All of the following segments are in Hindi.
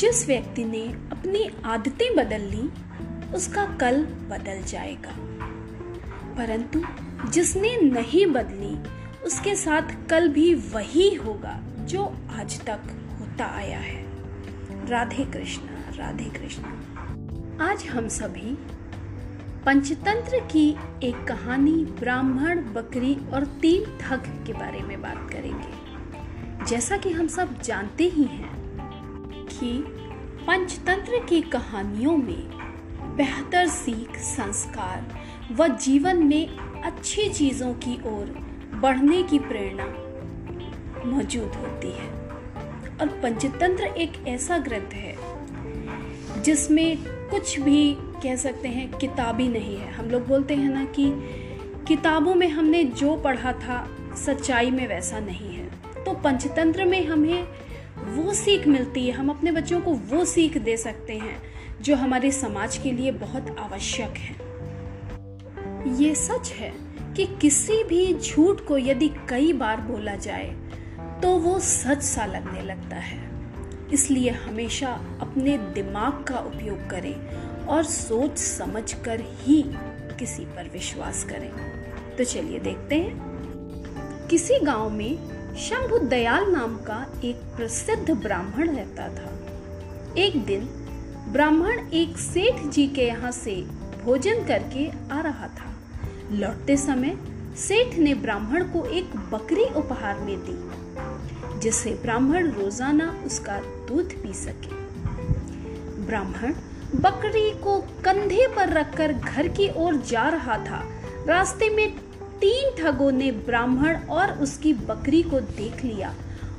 जिस व्यक्ति ने अपनी आदतें बदल ली, उसका कल बदल जाएगा। परंतु जिसने नहीं बदली, उसके साथ कल भी वही होगा जो आज तक होता आया है। राधे कृष्णा, राधे कृष्ण। आज हम सभी पंचतंत्र की एक कहानी ब्राह्मण, बकरी और तीन ठग के बारे में बात करेंगे। जैसा कि हम सब जानते ही हैं कि पंचतंत्र की कहानियों में बेहतर सीख, संस्कार व जीवन में अच्छी चीज़ों की ओर बढ़ने की प्रेरणा मौजूद होती है। और पंचतंत्र एक ऐसा ग्रंथ है जिसमें कुछ भी कह सकते हैं, किताबी नहीं है। हम लोग बोलते हैं ना कि किताबों में हमने जो पढ़ा था, सच्चाई में वैसा नहीं है। तो पंचतंत्र में हमें वो सीख मिलती है, हम अपने बच्चों को वो सीख दे सकते हैं, जो हमारे समाज के लिए बहुत आवश्यक है। ये सच है कि किसी भी झूठ को यदि कई बार बोला जाए तो वो सच सा लगने लगता है। इसलिए हमेशा अपने दिमाग का उपयोग करें और सोच समझ कर ही किसी पर विश्वास करें। तो चलिए देखते हैं। किसी गाँव में शंभु दयाल नाम का एक प्रसिद्ध ब्राह्मण रहता था। एक दिन ब्राह्मण एक सेठ जी के यहाँ से भोजन करके आ रहा था। लौटते समय सेठ ने ब्राह्मण को एक बकरी उपहार में दी, जिससे ब्राह्मण रोज़ाना उसका दूध पी सके। ब्राह्मण बकरी को कंधे पर रखकर घर की ओर जा रहा था। रास्ते में तीन ठगों ने ब्राह्मण और उसकी बकरी को देख लिया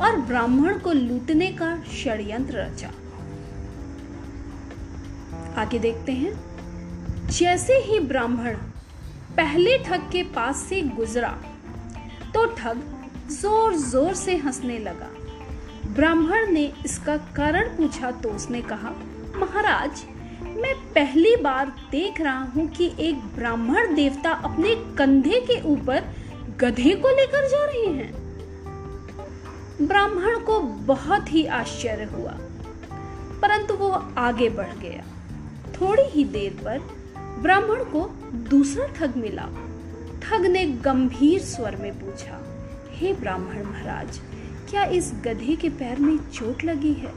और ब्राह्मण को लूटने का षड्यंत्र रचा। आगे देखते हैं। जैसे ही ब्राह्मण पहले ठग के पास से गुजरा तो ठग ज़ोर ज़ोर से हंसने लगा। ब्राह्मण ने इसका कारण पूछा तो उसने कहा, महाराज मैं पहली बार देख रहा हूँ कि एक ब्राह्मण देवता अपने कंधे के ऊपर गधे को लेकर जा रहे हैं। ब्राह्मण को बहुत ही आश्चर्य हुआ, परंतु वो आगे बढ़ गया। थोड़ी ही देर पर ब्राह्मण को दूसरा ठग मिला। ठग ने गंभीर स्वर में पूछा, हे ब्राह्मण महाराज, क्या इस गधे के पैर में चोट लगी है?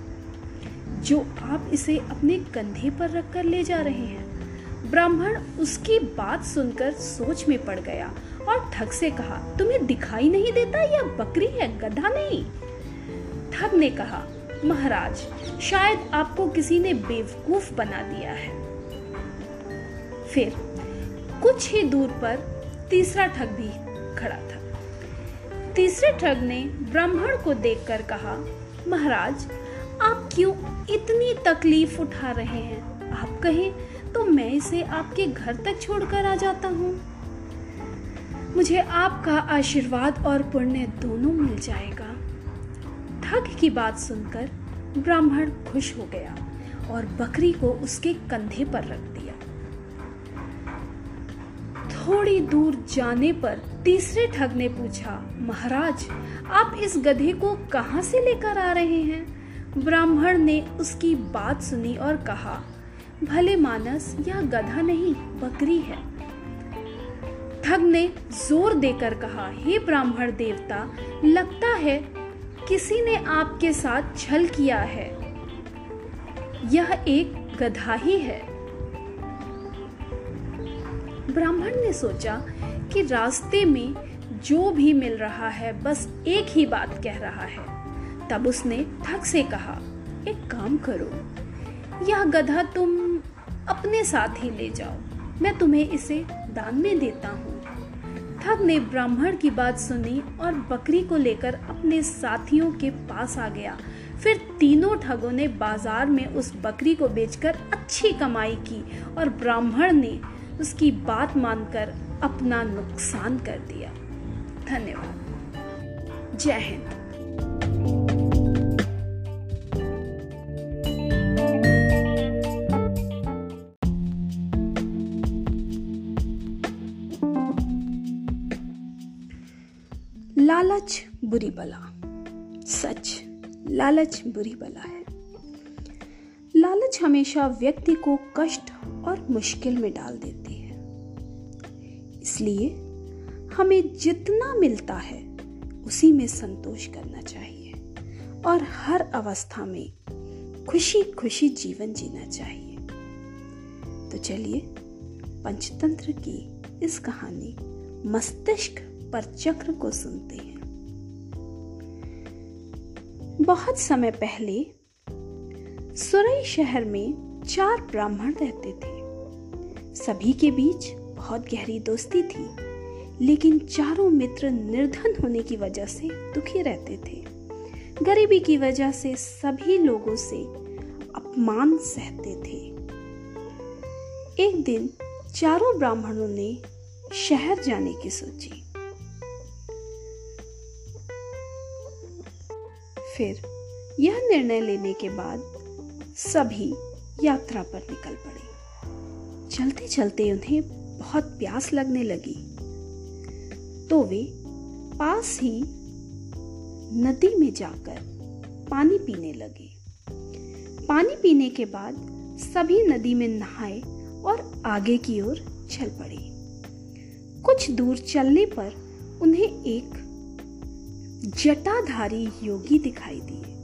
जो आप इसे अपने कंधे पर रखकर ले जा रहे हैं। ब्राह्मण उसकी बात सुनकर सोच में पड़ गया और ठग से कहा, तुम्हें दिखाई नहीं देता यह बकरी है गधा नहीं? ठग ने कहा, महाराज, शायद आपको किसी ने बेवकूफ़ बना दिया है। फिर कुछ ही दूर पर तीसरा ठग भी खड़ा था। तीसरे ठग ने ब्राह्मण को देखकर कहा, महाराज क्यों इतनी तकलीफ़ उठा रहे हैं? आप कहें तो मैं इसे आपके घर तक छोड़कर आ जाता हूँ। मुझे आपका आशीर्वाद और पुण्य दोनों मिल जाएगा। ठग की बात सुनकर ब्राह्मण खुश हो गया और बकरी को उसके कंधे पर रख दिया। थोड़ी दूर जाने पर तीसरे ठग ने पूछा, महाराज, आप इस गधे को कहाँ से लेकर आ रहे हैं? ब्राह्मण ने उसकी बात सुनी और कहा, भले मानस, यह गधा नहीं, बकरी है। ठग ने ज़ोर देकर कहा, हे ब्राह्मण देवता, लगता है किसी ने आपके साथ छल किया है। यह एक गधा ही है। ब्राह्मण ने सोचा कि रास्ते में जो भी मिल रहा है, बस एक ही बात कह रहा है। तब उसने ठग से कहा, एक काम करो, यह गधा तुम अपने साथ ही ले जाओ, मैं तुम्हें इसे दान में देता हूँ। ठग ने ब्राह्मण की बात सुनी और बकरी को लेकर अपने साथियों के पास आ गया। फिर तीनों ठगों ने बाज़ार में उस बकरी को बेचकर अच्छी कमाई की और ब्राह्मण ने उसकी बात मानकर अपना नुकसान कर दिया। धन्यवाद। जय हिंद। बुरी बला। सच, लालच बुरी बला है। लालच हमेशा व्यक्ति को कष्ट और मुश्किल में डाल देती है। इसलिए हमें जितना मिलता है, उसी में संतोष करना चाहिए और हर अवस्था में खुशी खुशी जीवन जीना चाहिए। तो चलिए, पंचतंत्र की इस कहानी मस्तिष्क पर चक्र को सुनते हैं। बहुत समय पहले सुरई शहर में चार ब्राह्मण रहते थे। सभी के बीच बहुत गहरी दोस्ती थी, लेकिन चारों मित्र निर्धन होने की वजह से दुखी रहते थे। गरीबी की वजह से सभी लोगों से अपमान सहते थे। एक दिन चारों ब्राह्मणों ने शहर जाने की सोची। फिर यह निर्णय लेने के बाद सभी यात्रा पर निकल पड़े। चलते चलते उन्हें बहुत प्यास लगने लगी। तो वे पास ही नदी में जाकर पानी पीने लगे। पानी पीने के बाद सभी नदी में नहाए और आगे की ओर चल पड़े। कुछ दूर चलने पर उन्हें एक जटाधारी योगी दिखाई दिए।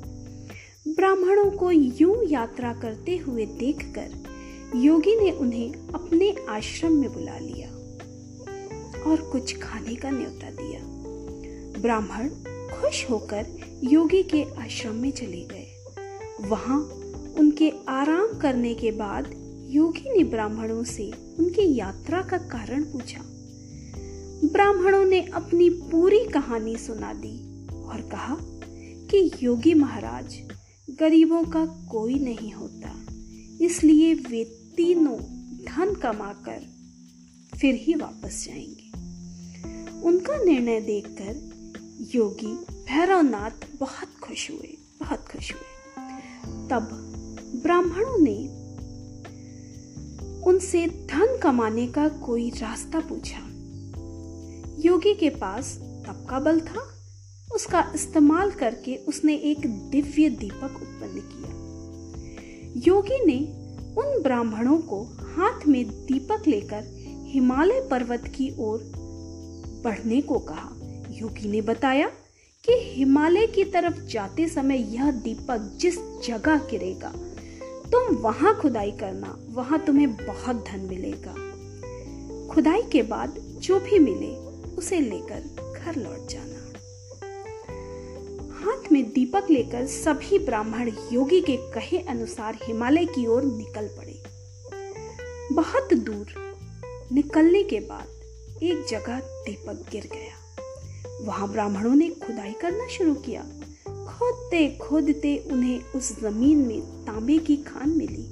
ब्राह्मणों को यूँ यात्रा करते हुए देखकर योगी ने उन्हें अपने आश्रम में बुला लिया और कुछ खाने का न्योता दिया। ब्राह्मण खुश होकर योगी के आश्रम में चले गए। वहाँ उनके आराम करने के बाद योगी ने ब्राह्मणों से उनकी यात्रा का कारण पूछा। ब्राह्मणों ने अपनी पूरी कहानी सुना दी। और कहा कि योगी महाराज, गरीबों का कोई नहीं होता। इसलिए वे तीनों धन कमाकर फिर ही वापस जाएँगे। उनका निर्णय देखकर योगी भैरवनाथ बहुत खुश हुए, बहुत खुश हुए। तब ब्राह्मणों ने उनसे धन कमाने का कोई रास्ता पूछा। योगी के पास तब का बल था उसका इस्तेमाल करके उसने एक दिव्य दीपक उत्पन्न किया। योगी ने उन ब्राह्मणों को हाथ में दीपक लेकर हिमालय पर्वत की ओर बढ़ने को कहा। योगी ने बताया कि हिमालय की तरफ़ जाते समय यह दीपक जिस जगह गिरेगा, तुम वहाँ खुदाई करना, वहाँ तुम्हें बहुत धन मिलेगा। खुदाई के बाद जो भी मिले, उसे लेकर घर लौट जाना। में दीपक लेकर सभी ब्राह्मण योगी के कहे अनुसार हिमालय की ओर निकल पड़े। बहुत दूर निकलने के बाद एक जगह दीपक गिर गया। वहाँ ब्राह्मणों ने खुदाई करना शुरू किया। खोदते खोदते उन्हें उस ज़मीन में तांबे की खान मिली।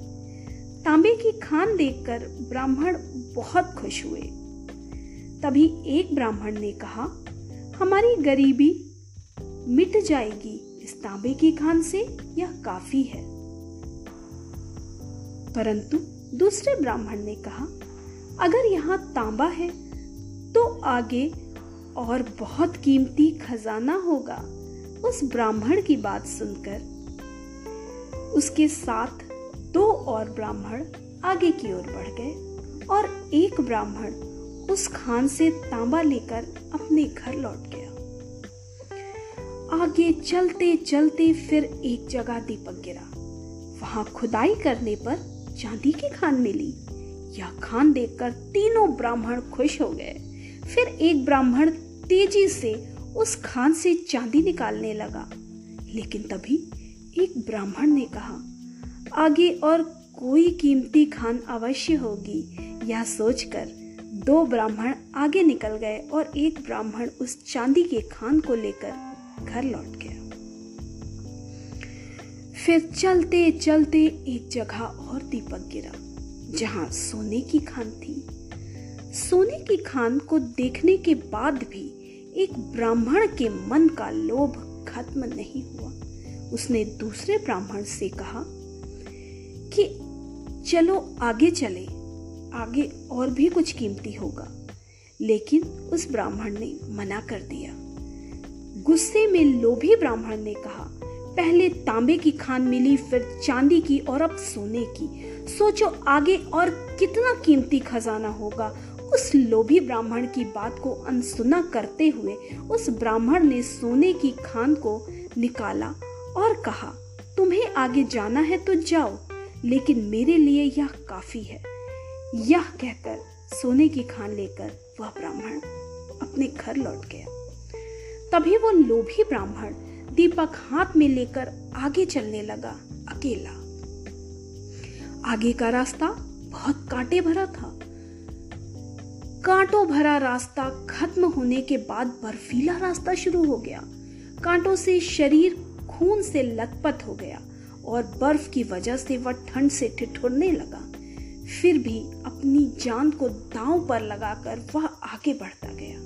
तांबे की खान देखकर ब्राह्मण बहुत खुश हुए। तभी एक ब्राह्मण ने कहा, हमारी गरीबी मिट जाएगी। इस तांबे की खान से यह काफ़ी है। परंतु दूसरे ब्राह्मण ने कहा, अगर यहाँ तांबा है तो आगे और बहुत कीमती खजाना होगा। उस ब्राह्मण की बात सुनकर उसके साथ दो और ब्राह्मण आगे की ओर बढ़ गए और एक ब्राह्मण उस खान से तांबा लेकर अपने घर लौट गया आगे चलते चलते फिर एक जगह दीपक गिरा। वहाँ खुदाई करने पर चांदी की खान मिली। यह खान देखकर तीनों ब्राह्मण खुश हो गए। फिर एक ब्राह्मण तेज़ी से उस खान से चांदी निकालने लगा। लेकिन तभी एक ब्राह्मण ने कहा, आगे और कोई कीमती खान अवश्य होगी। यह सोचकर दो ब्राह्मण आगे निकल गए और एक ब्राह्मण उस चांदी के खान को लेकर घर लौट गया। फिर चलते चलते एक जगह और दीपक गिरा, जहाँ सोने की खान थी। सोने की खान को देखने के बाद भी एक ब्राह्मण के मन का लोभ खत्म नहीं हुआ। उसने दूसरे ब्राह्मण से कहा कि, चलो, आगे चले। आगे और भी कुछ कीमती होगा। लेकिन उस ब्राह्मण ने मना कर दिया। गुस्से में लोभी ब्राह्मण ने कहा, पहले तांबे की खान मिली, फिर चांदी की और अब सोने की। सोचो आगे और कितना कीमती खजाना होगा। उस लोभी ब्राह्मण की बात को अनसुना करते हुए उस ब्राह्मण ने सोने की खान को निकाला और कहा, तुम्हें आगे जाना है तो जाओ, लेकिन मेरे लिए यह काफ़ी है। यह कहकर सोने की खान लेकर वह ब्राह्मण अपने घर लौट गया। तभी वो लोभी ब्राह्मण दीपक हाथ में लेकर आगे चलने लगा, अकेला। आगे का रास्ता बहुत कांटे भरा था। कांटों भरा रास्ता खत्म होने के बाद बर्फीला रास्ता शुरू हो गया। कांटों से शरीर खून से लथपथ हो गया और बर्फ़ की वजह से वह ठंड से ठिठुरने लगा। फिर भी अपनी जान को दांव पर लगाकर वह आगे बढ़ता गया।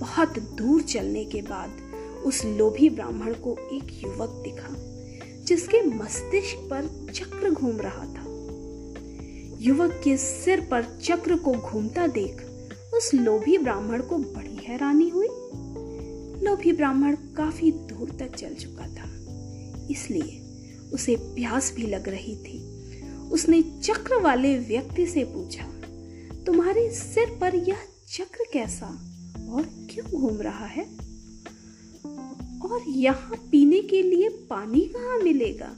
बहुत दूर चलने के बाद उस लोभी ब्राह्मण को एक युवक दिखा, जिसके मस्तिष्क पर चक्र घूम रहा था। युवक के सिर पर चक्र को घूमता देख उस लोभी ब्राह्मण को बड़ी हैरानी हुई। लोभी ब्राह्मण काफ़ी दूर तक चल चुका था, इसलिए उसे प्यास भी लग रही थी। उसने चक्र वाले व्यक्ति से पूछा, तुम्हारे सिर पर यह चक्र कैसा और क्यों घूम रहा है? और यहाँ पीने के लिए पानी कहाँ मिलेगा?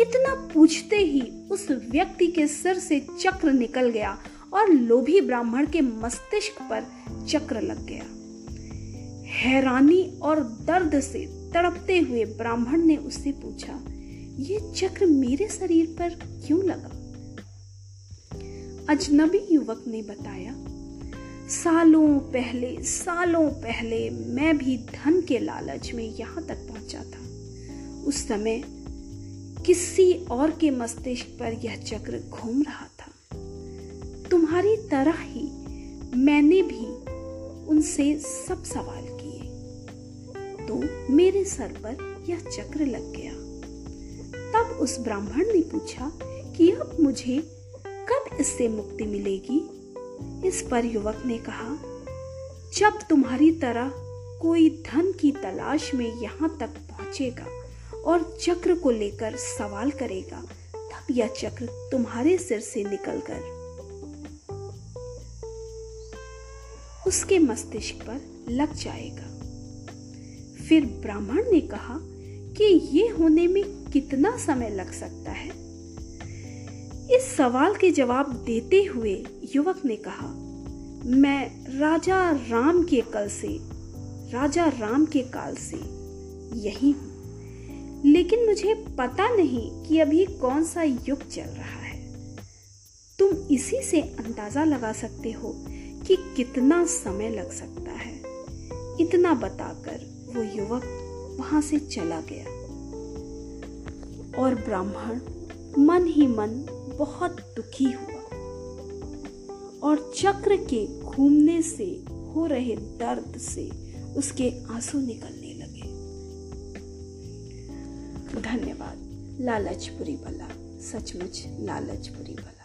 इतना पूछते ही उस व्यक्ति के सिर से चक्र निकल गया और लोभी ब्राह्मण के मस्तिष्क पर चक्र लग गया। हैरानी और दर्द से तड़पते हुए ब्राह्मण ने उससे पूछा, ये चक्र मेरे शरीर पर क्यों लगा? अजनबी युवक ने बताया सालों पहले सालों पहले मैं भी धन के लालच में यहाँ तक पहुँचा था। उस समय किसी और के मस्तिष्क पर यह चक्र घूम रहा था। तुम्हारी तरह ही मैंने भी उनसे सब सवाल किए। तो मेरे सर पर यह चक्र लग गया। तब उस ब्राह्मण ने पूछा कि अब मुझे कब इससे मुक्ति मिलेगी? इस पर युवक ने कहा, जब तुम्हारी तरह कोई धन की तलाश में यहाँ तक पहुंचेगा और चक्र को लेकर सवाल करेगा, तब यह चक्र तुम्हारे सिर से निकलकर उसके मस्तिष्क पर लग जाएगा। फिर ब्राह्मण ने कहा कि ये होने में कितना समय लग सकता है? इस सवाल के जवाब देते हुए युवक ने कहा, मैं राजा राम के कल से, राजा राम के काल से यही हूँ। लेकिन मुझे पता नहीं कि अभी कौन सा युग चल रहा है। तुम इसी से अंदाज़ा लगा सकते हो कि कितना समय लग सकता है। इतना बताकर वो युवक वहाँ से चला गया। और ब्राह्मण, मन ही मन बहुत दुखी हुआ और चक्र के घूमने से हो रहे दर्द से उसके आँसू निकलने लगे। धन्यवाद, लालचपुरी बला सचमुच लालचपुरी बला